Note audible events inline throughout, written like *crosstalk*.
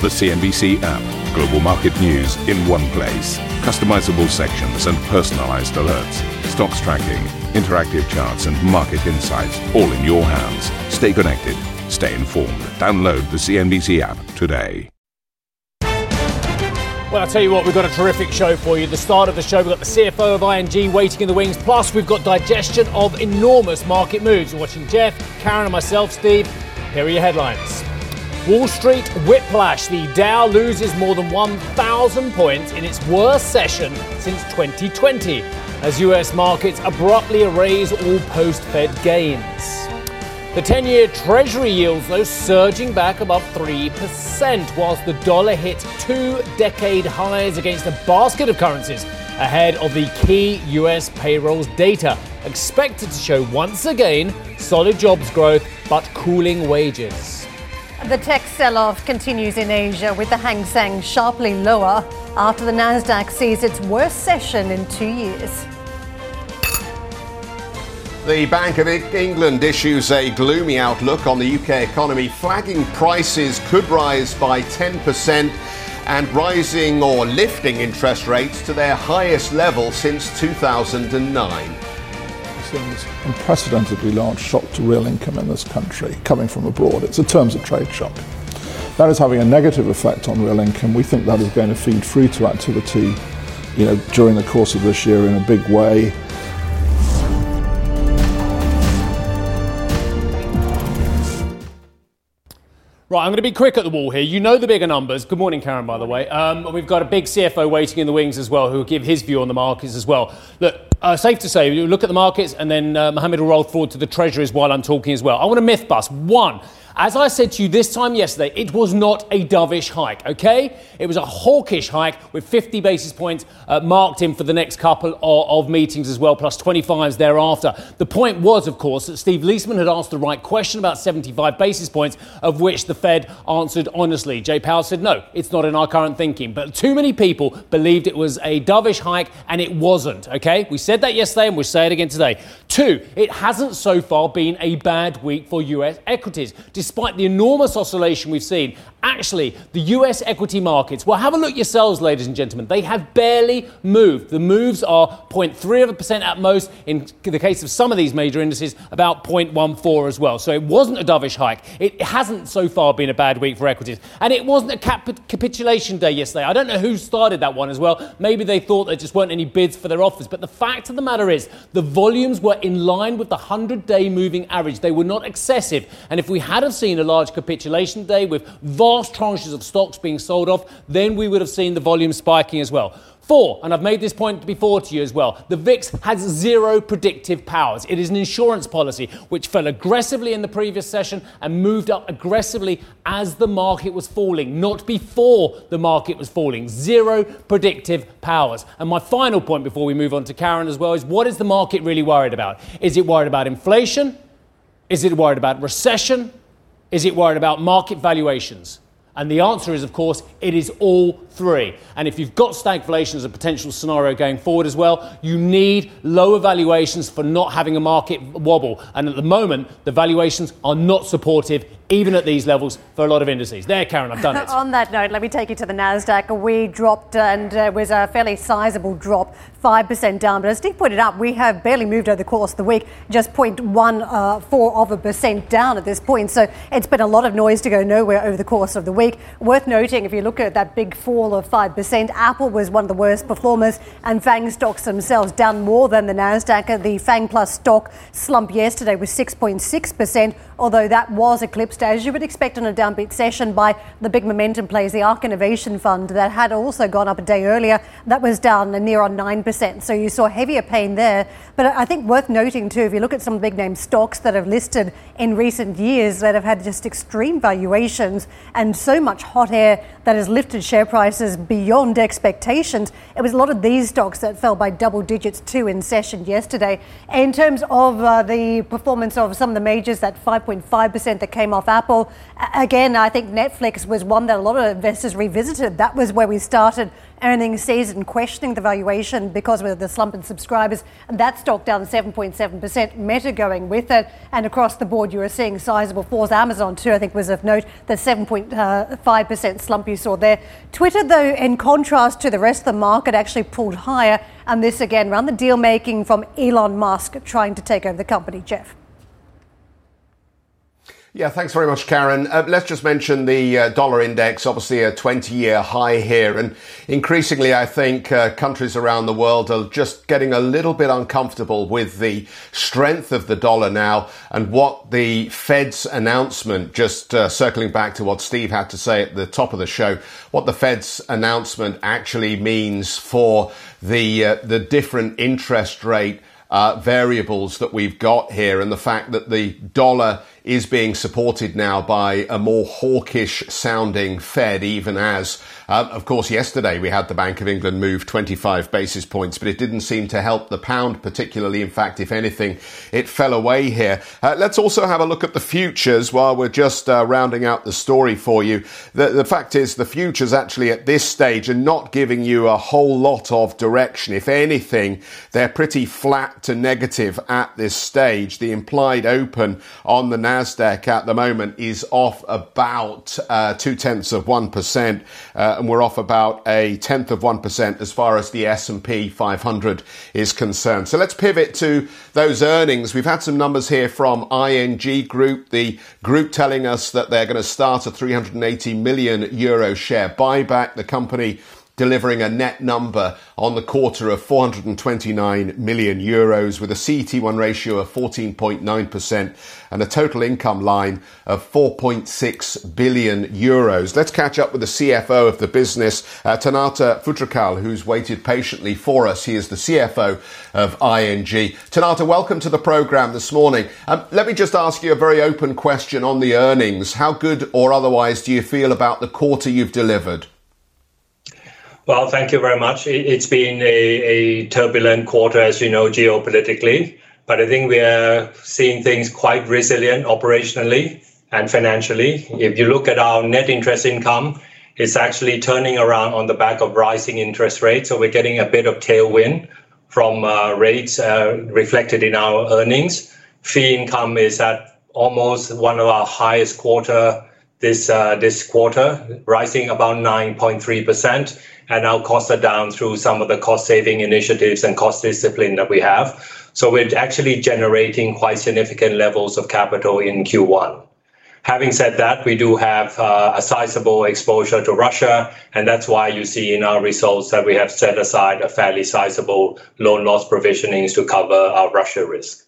The CNBC app. Global market news in one place. Customizable sections and personalized alerts. Stocks tracking, interactive charts, and market insights all in your hands. Stay connected. Stay informed. Download the CNBC app today. Well, I'll tell you what, we've got a terrific show for you. The start of the show, we've got the CFO of ING waiting in the wings, plus we've got digestion of enormous market moves. You're watching Geoff, Karen, and myself, Steve. Here are your headlines. Wall Street whiplash. The Dow loses more than 1,000 points in its worst session since 2020 as US markets abruptly erase all post Fed gains. The 10 year Treasury yields, though, surging back above 3%, whilst the dollar hit two decade highs against a basket of currencies ahead of the key US payrolls data, expected to show once again solid jobs growth but cooling wages. The tech sell-off continues in Asia with the Hang Seng sharply lower after the Nasdaq sees its worst session in 2 years. The Bank of England issues a gloomy outlook on the UK economy, flagging prices could rise by 10% and rising or lifting interest rates to their highest level since 2009 things unprecedentedly large shock to real income in this country coming from abroad. It's a terms of trade shock. That is having a negative effect on real income. We think that is going to feed through to activity, you know, during the course of this year in a big way. Right, I'm going to be quick at the wall here. You know the bigger numbers. Good morning, Karen, by the way. Um, we've got a big CFO waiting in the wings as well who will give his view on the markets as well. Look, uh, safe to say, you look at the markets and then uh, Mohammed will roll forward to the treasuries while I'm talking as well. I want to myth bust. One, as I said to you this time yesterday, it was not a dovish hike, okay? It was a hawkish hike with 50 basis points uh, marked in for the next couple of, of, meetings as well, plus 25s thereafter. The point was, of course, that Steve Liesman had asked the right question about 75 basis points, of which the Fed answered honestly. Jay Powell said, no, it's not in our current thinking. But too many people believed it was a dovish hike, and it wasn't, okay? We said that yesterday, and we'll say it again today. Two, it hasn't so far been a bad week for US equities despite the enormous oscillation we've seen, actually, the US equity markets, well, have a look yourselves, ladies and gentlemen. They have barely moved. The moves are 0.3% at most. In the case of some of these major indices, about 0.14 as well. So it wasn't a dovish hike. It hasn't so far been a bad week for equities. And it wasn't a cap- capitulation day yesterday. I don't know who started that one as well. Maybe they thought there just weren't any bids for their offers. But the fact of the matter is, the volumes were in line with the 100 day moving average. They were not excessive. And if we had have seen a large capitulation day with vast tranches of stocks being sold off, then we would have seen the volume spiking as well. Four, and I've made this point before to you as well, the VIX has zero predictive powers. It is an insurance policy which fell aggressively in the previous session and moved up aggressively as the market was falling, not before the market was falling. Zero predictive powers. And my final point before we move on to Karen as well is what is the market really worried about? Is it worried about inflation? Is it worried about recession? Is it worried about market valuations? And the answer is, of course, it is all three. And if you've got stagflation as a potential scenario going forward as well, you need lower valuations for not having a market wobble. And at the moment, the valuations are not supportive even at these levels for a lot of indices. There, Karen, I've done it. *laughs* On that note, let me take you to the Nasdaq. We dropped, and it was a fairly sizable drop, five percent down. But as Steve pointed out, we have barely moved over the course of the week, just uh, 0.14 of a percent down at this point. So it's been a lot of noise to go nowhere over the course of the week. Worth noting, if you look at that big fall of five percent, Apple was one of the worst performers, and Fang stocks themselves down more than the Nasdaq. The Fang Plus stock slump yesterday was 6.6 percent, although that was eclipsed as you would expect on a downbeat session by the big momentum plays, the ARK Innovation Fund that had also gone up a day earlier. That was down near on 9%. So you saw heavier pain there. But I think worth noting too, if you look at some big name stocks that have listed in recent years that have had just extreme valuations and so much hot air that has lifted share prices beyond expectations, it was a lot of these stocks that fell by double digits too in session yesterday. In terms of uh, the performance of some of the majors, that 5.5% that came off Apple, again, I think Netflix was one that a lot of investors revisited. That was where we started earnings season, questioning the valuation because of the slump in subscribers. And that stock down 7.7%. Meta going with it. And across the board, you were seeing sizable falls. Amazon, too, I think was of note. The 7.5% slump you saw there. Twitter, though, in contrast to the rest of the market, actually pulled higher. And this again around the deal making from Elon Musk trying to take over the company. Geoff. Yeah, thanks very much, Karen. Uh, let's just mention the uh, dollar index, obviously a 20 year high here. And increasingly, I think uh, countries around the world are just getting a little bit uncomfortable with the strength of the dollar now and what the Fed's announcement, just uh, circling back to what Steve had to say at the top of the show, what the Fed's announcement actually means for the, uh, the different interest rate uh, variables that we've got here and the fact that the dollar is being supported now by a more hawkish sounding Fed, even as, uh, of course, yesterday we had the Bank of England move 25 basis points, but it didn't seem to help the pound particularly. In fact, if anything, it fell away here. Uh, let's also have a look at the futures while we're just uh, rounding out the story for you. The, the fact is, the futures actually at this stage are not giving you a whole lot of direction. If anything, they're pretty flat to negative at this stage. The implied open on the Nasdaq at the moment is off about uh, two tenths of one percent, uh, and we're off about a tenth of one percent as far as the S and P 500 is concerned. So let's pivot to those earnings. We've had some numbers here from ING Group, the group telling us that they're going to start a 380 million euro share buyback. The company delivering a net number on the quarter of 429 million euros with a CET1 ratio of 14.9% and a total income line of 4.6 billion euros. Let's catch up with the CFO of the business, uh, Tanate Phutrakul, who's waited patiently for us. He is the CFO of ING. Tanate, welcome to the program this morning. Um, let me just ask you a very open question on the earnings. How good or otherwise do you feel about the quarter you've delivered? Well, thank you very much. It's been a, a, turbulent quarter, as you know, geopolitically, but I think we are seeing things quite resilient operationally and financially. If you look at our net interest income, it's actually turning around on the back of rising interest rates. So we're getting a bit of tailwind from uh, rates uh, reflected in our earnings. Fee income is at almost one of our highest quarter this uh, this quarter, rising about 9.3% and our costs are down through some of the cost saving initiatives and cost discipline that we have. So we're actually generating quite significant levels of capital in Q1. Having said that, we do have uh, a sizable exposure to Russia, and that's why you see in our results that we have set aside a fairly sizable loan loss provisionings to cover our Russia risk.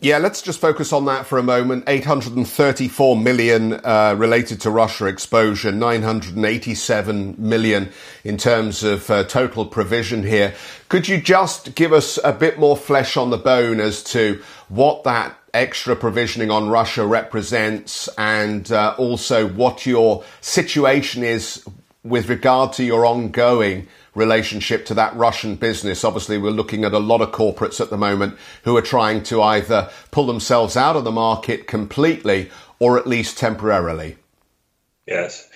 Yeah, let's just focus on that for a moment. 834 million uh, related to Russia exposure, 987 million in terms of uh, total provision here. Could you just give us a bit more flesh on the bone as to what that extra provisioning on Russia represents and uh, also what your situation is with regard to your ongoing relationship to that Russian business. Obviously, we're looking at a lot of corporates at the moment who are trying to either pull themselves out of the market completely or at least temporarily. Yes.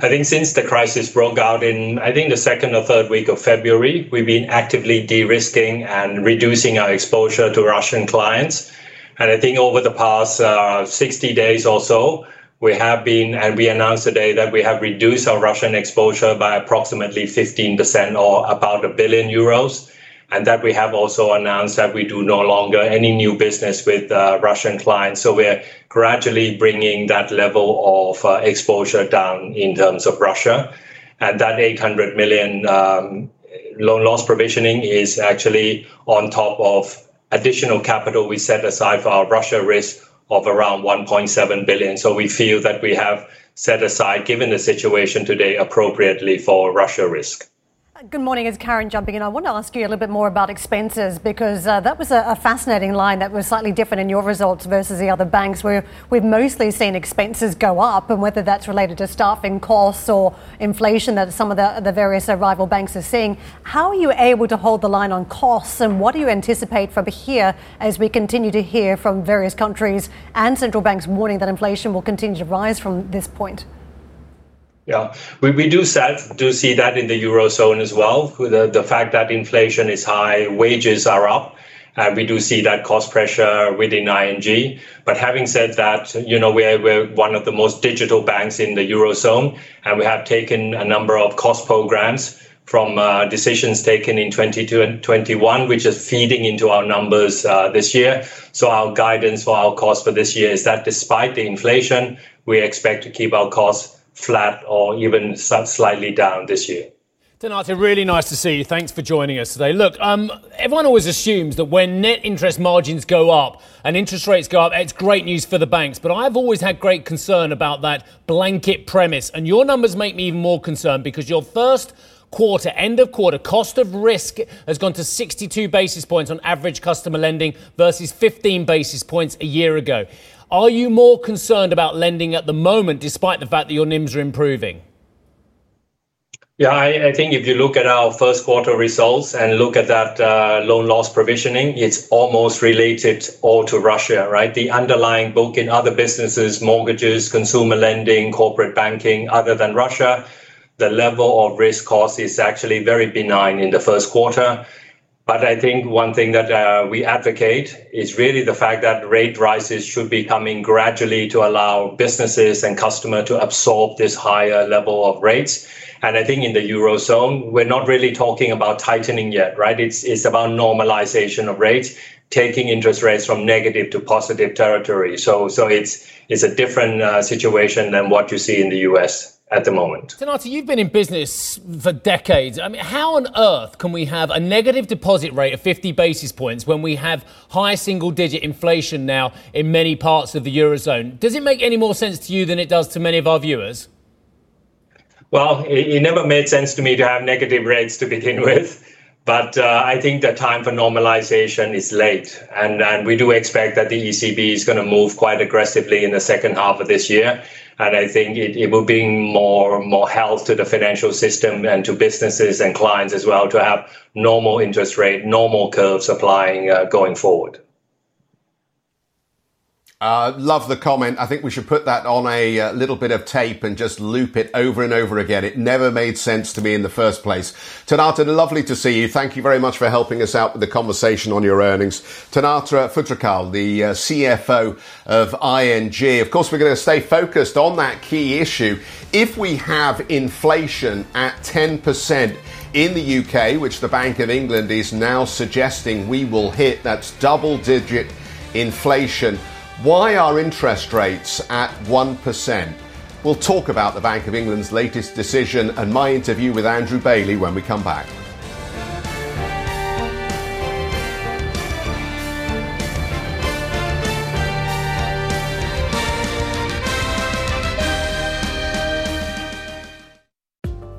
I think since the crisis broke out in, I think, the second or third week of February, we've been actively de risking and reducing our exposure to Russian clients. And I think over the past uh, 60 days or so, we have been, and we announced today that we have reduced our Russian exposure by approximately 15% or about a billion euros. And that we have also announced that we do no longer any new business with uh, Russian clients. So we're gradually bringing that level of uh, exposure down in terms of Russia. And that 800 million um, loan loss provisioning is actually on top of additional capital we set aside for our Russia risk of around 1.7 billion. So we feel that we have set aside, given the situation today, appropriately for Russia risk. Good morning, it's Karen jumping in. I want to ask you a little bit more about expenses because uh, that was a, a, fascinating line that was slightly different in your results versus the other banks, where we've mostly seen expenses go up, and whether that's related to staffing costs or inflation that some of the, the various rival banks are seeing. How are you able to hold the line on costs, and what do you anticipate from here as we continue to hear from various countries and central banks warning that inflation will continue to rise from this point? Yeah, we, we do set, do see that in the eurozone as well. The the fact that inflation is high, wages are up, and we do see that cost pressure within ING. But having said that, you know we're we're one of the most digital banks in the eurozone, and we have taken a number of cost programs from uh, decisions taken in 2021, which is feeding into our numbers uh, this year. So our guidance for our cost for this year is that despite the inflation, we expect to keep our costs flat or even slightly down this year. Tanate, really nice to see you. Thanks for joining us today. Look, um, everyone always assumes that when net interest margins go up and interest rates go up, it's great news for the banks. But I've always had great concern about that blanket premise. And your numbers make me even more concerned because your first quarter, end of quarter, cost of risk has gone to 62 basis points on average customer lending versus 15 basis points a year ago. Are you more concerned about lending at the moment, despite the fact that your NIMs are improving? Yeah, I, I, think if you look at our first quarter results and look at that uh, loan loss provisioning, it's almost related all to Russia, right? The underlying book in other businesses, mortgages, consumer lending, corporate banking, other than Russia, the level of risk cost is actually very benign in the first quarter. But I think one thing that uh, we advocate is really the fact that rate rises should be coming gradually to allow businesses and customer to absorb this higher level of rates. And I think in the eurozone, we're not really talking about tightening yet, right? It's it's about normalization of rates, taking interest rates from negative to positive territory. So so it's it's a different uh, situation than what you see in the US at the moment. Tanate, you've been in business for decades. I mean, how on earth can we have a negative deposit rate of 50 basis points when we have high single digit inflation now in many parts of the Eurozone? Does it make any more sense to you than it does to many of our viewers? Well, it, it never made sense to me to have negative rates to begin with. But uh, I think the time for normalization is late. And, and we do expect that the ECB is going to move quite aggressively in the second half of this year. And I think it, it will bring more, more health to the financial system and to businesses and clients as well to have normal interest rate, normal curves applying uh, going forward. Uh, love the comment. I think we should put that on a uh, little bit of tape and just loop it over and over again. It never made sense to me in the first place. Tanate, lovely to see you. Thank you very much for helping us out with the conversation on your earnings. Tanate Phutrakul, the uh, CFO of ING. Of course, we're going to stay focused on that key issue. If we have inflation at 10%, in the UK, which the Bank of England is now suggesting we will hit, that's double digit inflation. Why are interest rates at 1%? We'll talk about the Bank of England's latest decision and my interview with Andrew Bailey when we come back.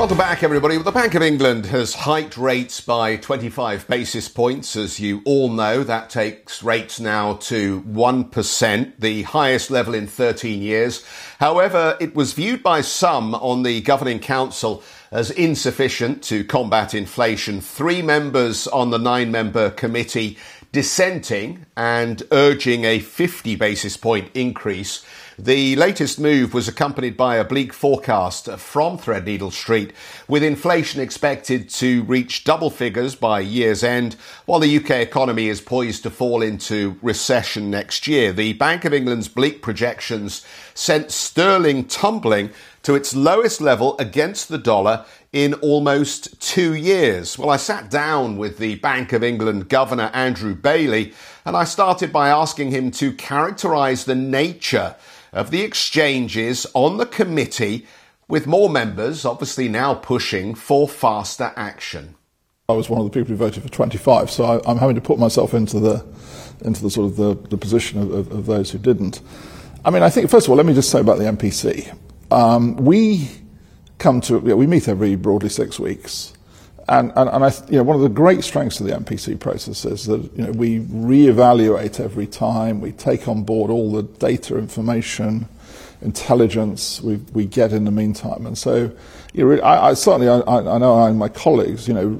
Welcome back, everybody. The Bank of England has hiked rates by 25 basis points. As you all know, that takes rates now to 1%, the highest level in 13 years. However, it was viewed by some on the Governing Council as insufficient to combat inflation. Three members on the nine member committee dissenting and urging a 50 basis point increase. The latest move was accompanied by a bleak forecast from Threadneedle Street, with inflation expected to reach double figures by year's end, while the UK economy is poised to fall into recession next year. The Bank of England's bleak projections sent sterling tumbling to its lowest level against the dollar in almost two years. Well, I sat down with the Bank of England Governor Andrew Bailey and I started by asking him to characterize the nature of the exchanges on the committee, with more members obviously now pushing for faster action. I was one of the people who voted for 25, so I, am having to put myself into the into the sort of the, the position of, of, of, those who didn't. I mean, I think first of all, let me just say about the MPC. Um, we come to know, we meet every broadly six weeks. And, and, and I, you know, one of the great strengths of the MPC process is that you know, we reevaluate every time, we take on board all the data, information, intelligence we, we get in the meantime. And so, you know, I, I certainly, I, I know I and my colleagues, you know,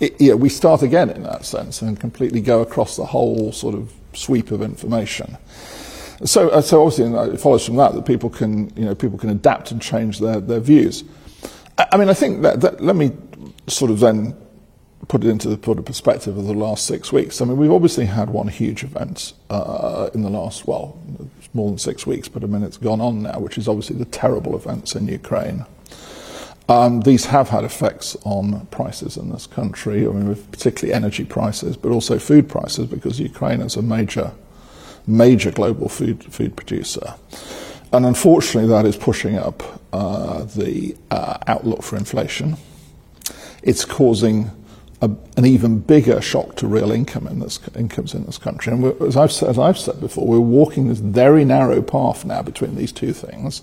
it, know, we start again in that sense and completely go across the whole sort of sweep of information. So, uh, so obviously, it follows from that that people can, you know, people can adapt and change their, their views. I, I mean, I think that, that, let me sort of then put it into the sort of perspective of the last six weeks. I mean, we've obviously had one huge event uh, in the last, well, more than six weeks, but I mean, it's gone on now, which is obviously the terrible events in Ukraine. Um, these have had effects on prices in this country, I mean, particularly energy prices, but also food prices, because Ukraine is a major, major global food, food producer. And unfortunately, that is pushing up uh, the uh, outlook for inflation it's causing a, an even bigger shock to real income in this, incomes in this country. And as I've, as I've said before, we're walking this very narrow path now between these two things.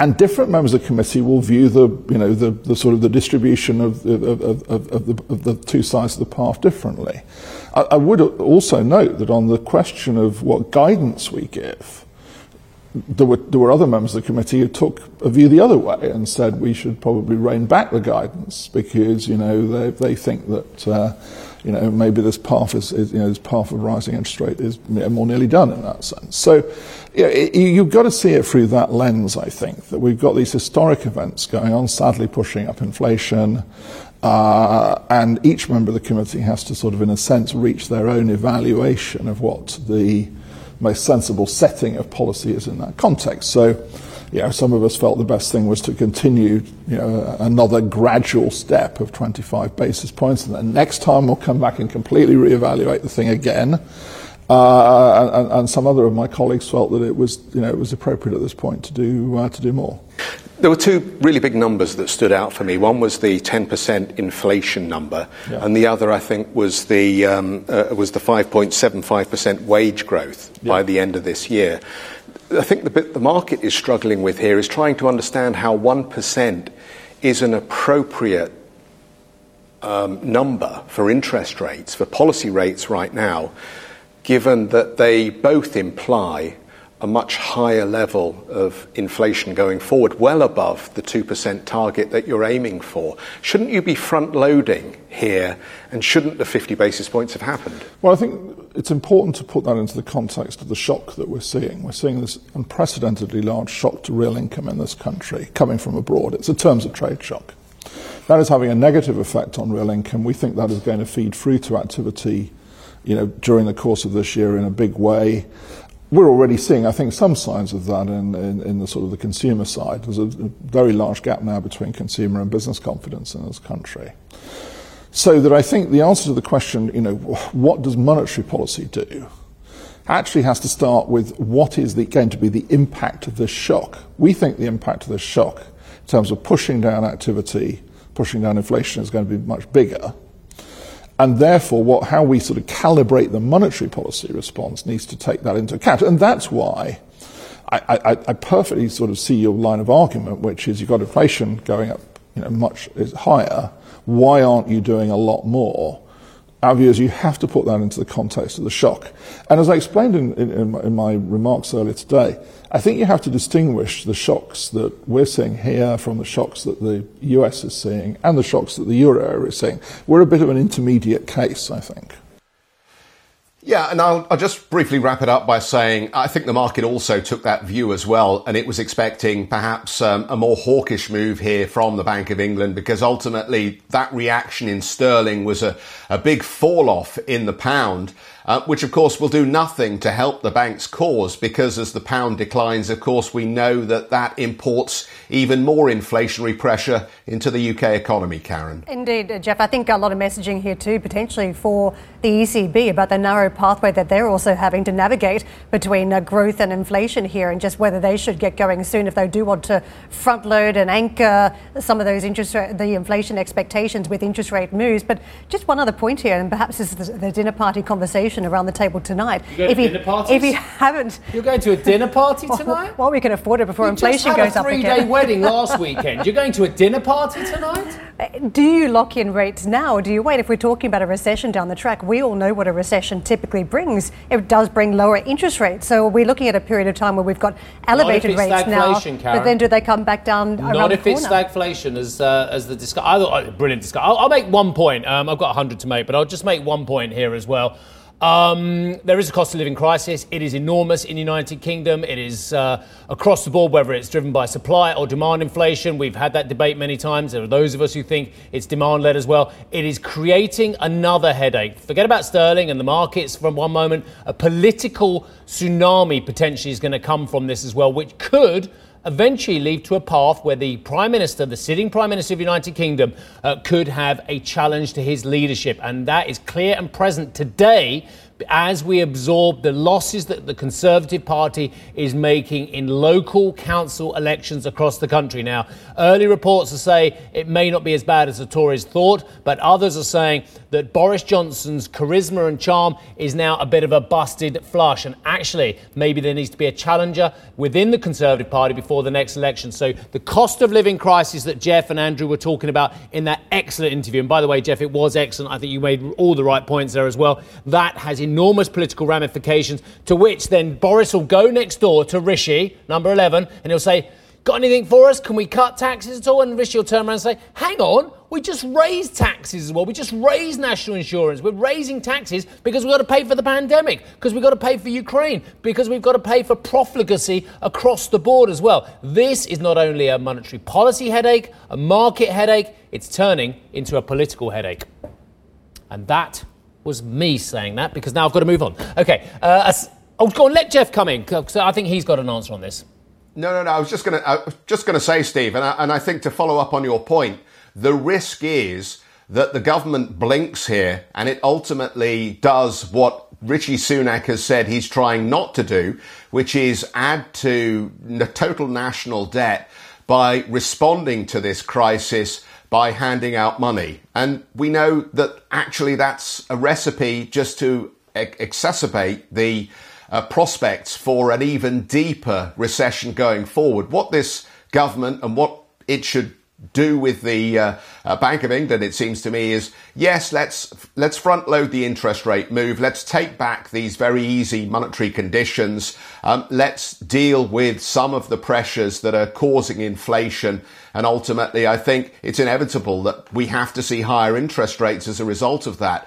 And different members of the committee will view the, you know, the, the sort of the distribution of, of, of, of, the, of the two sides of the path differently. I, I would also note that on the question of what guidance we give, there were, there were other members of the committee who took a view the other way and said we should probably rein back the guidance because, you know, they, they think that, uh, you know, maybe this path is, is, you know, this path of rising interest rate is more nearly done in that sense. So you know, it, you've got to see it through that lens, I think, that we've got these historic events going on, sadly pushing up inflation, uh, and each member of the committee has to sort of, in a sense, reach their own evaluation of what the most sensible setting of policy is in that context. So, you know, some of us felt the best thing was to continue, you know, another gradual step of 25 basis points, and then next time we'll come back and completely reevaluate the thing again. Uh, and, and, some other of my colleagues felt that it was, you know, it was appropriate at this point to do uh, to do more. There were two really big numbers that stood out for me. One was the 10% inflation number, yeah. and the other, I think, was the um, uh, was the 5.75% wage growth yeah. by the end of this year. I think the bit the market is struggling with here is trying to understand how 1% is an appropriate um, number for interest rates, for policy rates right now, given that they both imply a much higher level of inflation going forward, well above the 2% target that you're aiming for. Shouldn't you be front loading here and shouldn't the 50 basis points have happened? Well, I think it's important to put that into the context of the shock that we're seeing. We're seeing this unprecedentedly large shock to real income in this country coming from abroad. It's a terms of trade shock. That is having a negative effect on real income. We think that is going to feed through to activity you know, during the course of this year in a big way we're already seeing, I think, some signs of that in, in, in, the sort of the consumer side. There's a, very large gap now between consumer and business confidence in this country. So that I think the answer to the question, you know, what does monetary policy do, actually has to start with what is the, going to be the impact of this shock. We think the impact of this shock, in terms of pushing down activity, pushing down inflation, is going to be much bigger and therefore, what, how we sort of calibrate the monetary policy response needs to take that into account. And that's why I, I, I perfectly sort of see your line of argument, which is you've got inflation going up you know, much higher. Why aren't you doing a lot more? Our view is you have to put that into the context of the shock. And as I explained in, in, in my remarks earlier today, I think you have to distinguish the shocks that we're seeing here from the shocks that the US is seeing and the shocks that the euro area is seeing. We're a bit of an intermediate case, I think. Yeah, and I'll, I'll, just briefly wrap it up by saying I think the market also took that view as well, and it was expecting perhaps um, a more hawkish move here from the Bank of England because ultimately that reaction in sterling was a, a big fall off in the pound uh, which of course will do nothing to help the bank's cause because as the pound declines, of course, we know that that imports even more inflationary pressure into the UK economy, Karen. Indeed, Geoff. I think a lot of messaging here too, potentially for the ECB about the narrow pathway that they're also having to navigate between uh, growth and inflation here and just whether they should get going soon if they do want to front load and anchor some of those interest the inflation expectations with interest rate moves. But just one other point here, and perhaps this is the dinner party conversation around the table tonight. You if to you dinner parties? if you haven't, You're going to a dinner party tonight? well, we can afford it before We inflation just had goes a up three-day *laughs* wedding last weekend. You're going to a dinner party tonight? Do you lock in rates now or do you wait? If we're talking about a recession down the track, we all know what a recession typically brings. It does bring lower interest rates. So we're looking at a period of time where we've got elevated rates now. stagflation, Karen. But then do they come back down around Not if it's stagflation, as uh, as the discussion. I thought, oh, brilliant discuss. I'll, I'll make one point. Um, I've got hundred to make, but I'll just make one point here as well. Um, there is a cost of living crisis. It is enormous in the United Kingdom. It is uh, across the board, whether it's driven by supply or demand inflation. We've had that debate many times. There are those of us who think it's demand led as well. It is creating another headache. Forget about sterling and the markets from one moment. A political tsunami potentially is going to come from this as well, which could eventually lead to a path where the Prime Minister, the sitting Prime Minister of the United Kingdom, uh, could have a challenge to his leadership. And that is clear and present today as we absorb the losses that the Conservative Party is making in local council elections across the country. Now, early reports are saying it may not be as bad as the Tories thought, but others are saying that Boris Johnson's charisma and charm is now a bit of a busted flush. And actually, maybe there needs to be a challenger within the Conservative Party before the next election. So the cost of living crisis that Geoff and Andrew were talking about in that excellent interview, and by the way, Geoff, it was excellent. I think you made all the right points there as well. That has enormous political ramifications, to which then Boris will go next door to Rishi, number 11, and he'll say, Got anything for us? Can we cut taxes at all? And Rishi will turn around and say, Hang on, we just raised taxes as well. We just raised national insurance. We're raising taxes because we've got to pay for the pandemic, because we've got to pay for Ukraine, because we've got to pay for profligacy across the board as well. This is not only a monetary policy headache, a market headache, it's turning into a political headache. And that was me saying that because now I've got to move on. Okay. Uh, oh, go on, let Geoff come in because I think he's got an answer on this. No, no, no. I was just going to, just going to say, Steve, and I, and I think to follow up on your point, the risk is that the government blinks here, and it ultimately does what Rishi Sunak has said he's trying not to do, which is add to the total national debt by responding to this crisis by handing out money. And we know that actually that's a recipe just to exacerbate the uh, prospects for an even deeper recession going forward. What this government and what it should do with the uh, uh, Bank of England, it seems to me, is yes, let's let's front load the interest rate move. Let's take back these very easy monetary conditions. Um, let's deal with some of the pressures that are causing inflation. And ultimately, I think it's inevitable that we have to see higher interest rates as a result of that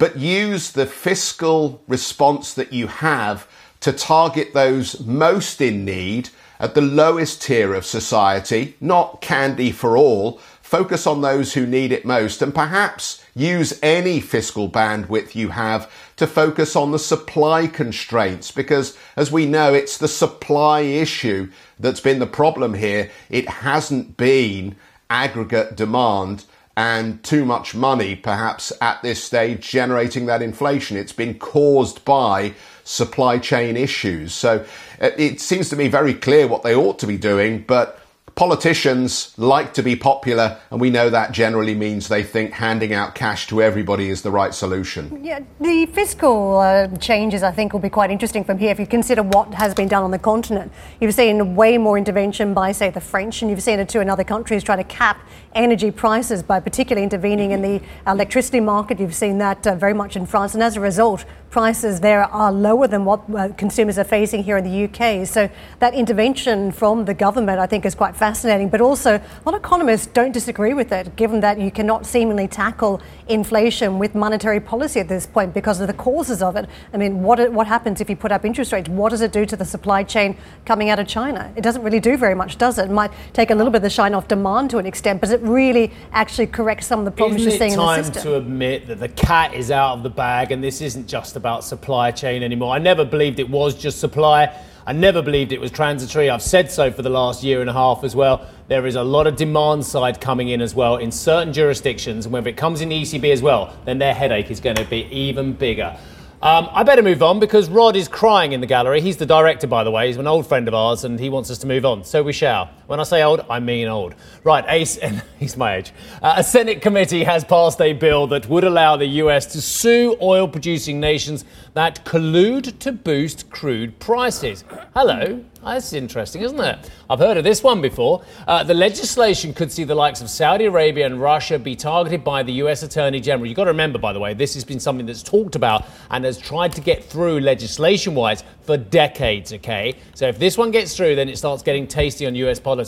but use the fiscal response that you have to target those most in need at the lowest tier of society, not candy for all. Focus on those who need it most and perhaps use any fiscal bandwidth you have to focus on the supply constraints because as we know, it's the supply issue that's been the problem here. It hasn't been aggregate demand and too much money, perhaps at this stage, generating that inflation. It's been caused by supply chain issues. So uh, it seems to me very clear what they ought to be doing, but politicians like to be popular, and we know that generally means they think handing out cash to everybody is the right solution. Yeah, the fiscal uh, changes I think will be quite interesting from here if you consider what has been done on the continent. You've seen way more intervention by, say, the French, and you've seen it too in other countries trying to cap energy prices by particularly intervening in the electricity market. You've seen that uh, very much in France, and as a result, prices there are lower than what uh, consumers are facing here in the UK. So that intervention from the government, I think, is quite fascinating. But also, a lot of economists don't disagree with it, given that you cannot seemingly tackle inflation with monetary policy at this point because of the causes of it. I mean, what what happens if you put up interest rates? What does it do to the supply chain coming out of China? It doesn't really do very much, does it? It might take a little bit of the shine off demand to an extent, but it really actually corrects some of the problems Isn't you're seeing in the time to admit that the cat is out of the bag and this isn't just about supply chain anymore? I never believed it was just supply. I never believed it was transitory. I've said so for the last year and a half as well. There is a lot of demand side coming in as well in certain jurisdictions, and whether it comes in the ECB as well, then their headache is going to be even bigger. Um, I better move on because Rod is crying in the gallery. He's the director, by the way. He's an old friend of ours and he wants us to move on. So we shall. When I say old, I mean old. Right, Ace, and *laughs* he's my age. Uh, a Senate committee has passed a bill that would allow the US to sue oil producing nations that collude to boost crude prices. Hello. That's interesting, isn't it? I've heard of this one before. Uh, the legislation could see the likes of Saudi Arabia and Russia be targeted by the US Attorney General. You've got to remember, by the way, this has been something that's talked about and has tried to get through legislation wise for decades, okay? So if this one gets through, then it starts getting tasty on US politics.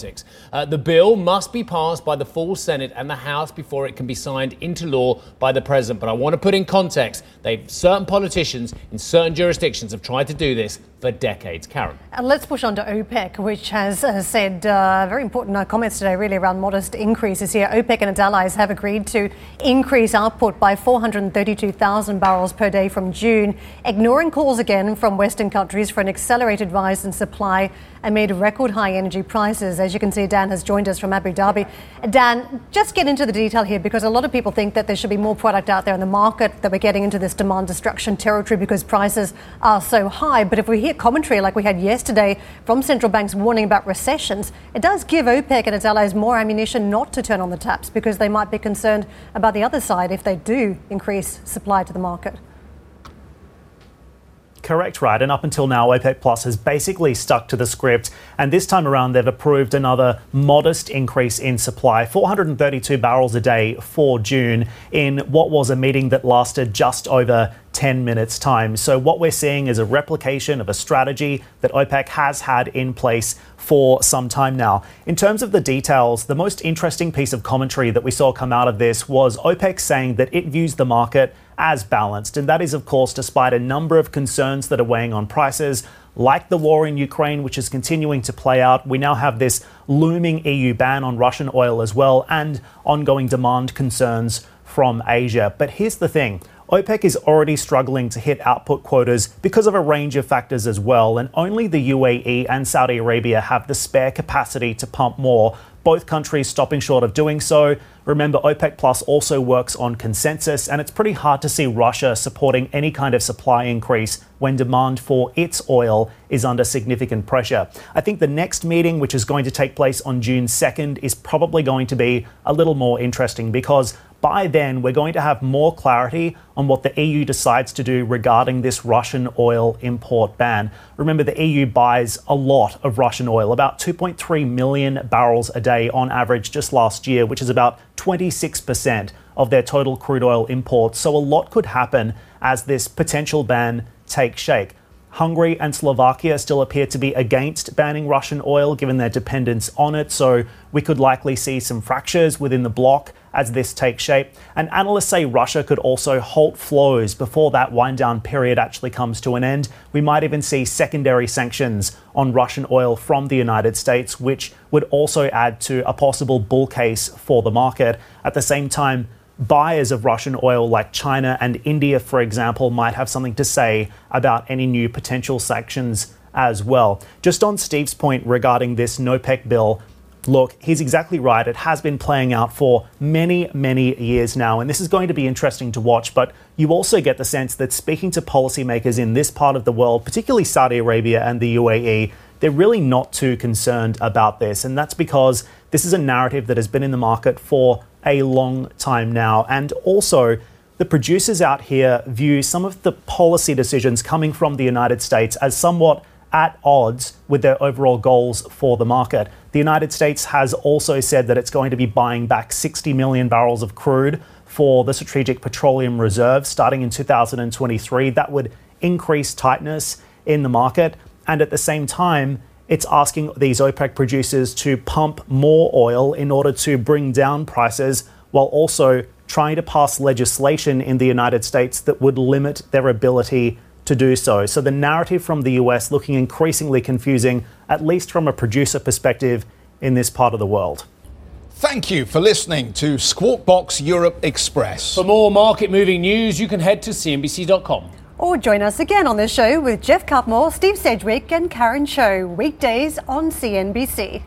Uh, the bill must be passed by the full Senate and the House before it can be signed into law by the President. But I want to put in context, they've certain politicians in certain jurisdictions have tried to do this for decades. Karen. And let's push on to OPEC, which has uh, said uh, very important uh, comments today, really around modest increases here. OPEC and its allies have agreed to increase output by 432,000 barrels per day from June, ignoring calls again from Western countries for an accelerated rise in supply amid record high energy prices. As you can see, Dan has joined us from Abu Dhabi. Dan, just get into the detail here because a lot of people think that there should be more product out there in the market, that we're getting into this demand destruction territory because prices are so high. But if we hear commentary like we had yesterday from central banks warning about recessions, it does give OPEC and its allies more ammunition not to turn on the taps because they might be concerned about the other side if they do increase supply to the market. Correct, right. And up until now, OPEC Plus has basically stuck to the script. And this time around, they've approved another modest increase in supply 432 barrels a day for June in what was a meeting that lasted just over 10 minutes' time. So, what we're seeing is a replication of a strategy that OPEC has had in place for some time now. In terms of the details, the most interesting piece of commentary that we saw come out of this was OPEC saying that it views the market as balanced. And that is, of course, despite a number of concerns that are weighing on prices, like the war in Ukraine, which is continuing to play out. We now have this looming EU ban on Russian oil as well, and ongoing demand concerns from Asia. But here's the thing. OPEC is already struggling to hit output quotas because of a range of factors as well, and only the UAE and Saudi Arabia have the spare capacity to pump more both countries stopping short of doing so. Remember, OPEC Plus also works on consensus, and it's pretty hard to see Russia supporting any kind of supply increase when demand for its oil is under significant pressure. I think the next meeting, which is going to take place on June 2nd, is probably going to be a little more interesting because by then we're going to have more clarity on what the EU decides to do regarding this Russian oil import ban. Remember, the EU buys a lot of Russian oil, about 2.3 million barrels a day on average just last year, which is about 26% of their total crude oil imports. So a lot could happen as this potential ban takes shape. Hungary and Slovakia still appear to be against banning Russian oil given their dependence on it, so we could likely see some fractures within the bloc as this takes shape. And analysts say Russia could also halt flows before that wind down period actually comes to an end. We might even see secondary sanctions on Russian oil from the United States, which would also add to a possible bull case for the market. At the same time, buyers of Russian oil, like China and India, for example, might have something to say about any new potential sanctions as well. Just on Steve's point regarding this NOPEC bill, look, he's exactly right. It has been playing out for many, many years now, and this is going to be interesting to watch. But you also get the sense that speaking to policymakers in this part of the world, particularly Saudi Arabia and the UAE, they're really not too concerned about this. And that's because this is a narrative that has been in the market for a long time now. And also, the producers out here view some of the policy decisions coming from the United States as somewhat at odds with their overall goals for the market. The United States has also said that it's going to be buying back 60 million barrels of crude for the Strategic Petroleum Reserve starting in 2023. That would increase tightness in the market. And at the same time, it's asking these OPEC producers to pump more oil in order to bring down prices while also trying to pass legislation in the United States that would limit their ability to do so. So the narrative from the US looking increasingly confusing, at least from a producer perspective in this part of the world. Thank you for listening to Squawk Box Europe Express. For more market moving news, you can head to CNBC.com. Or join us again on the show with Geoff Cutmore, Steve Sedgwick, and Karen Tso, weekdays on CNBC.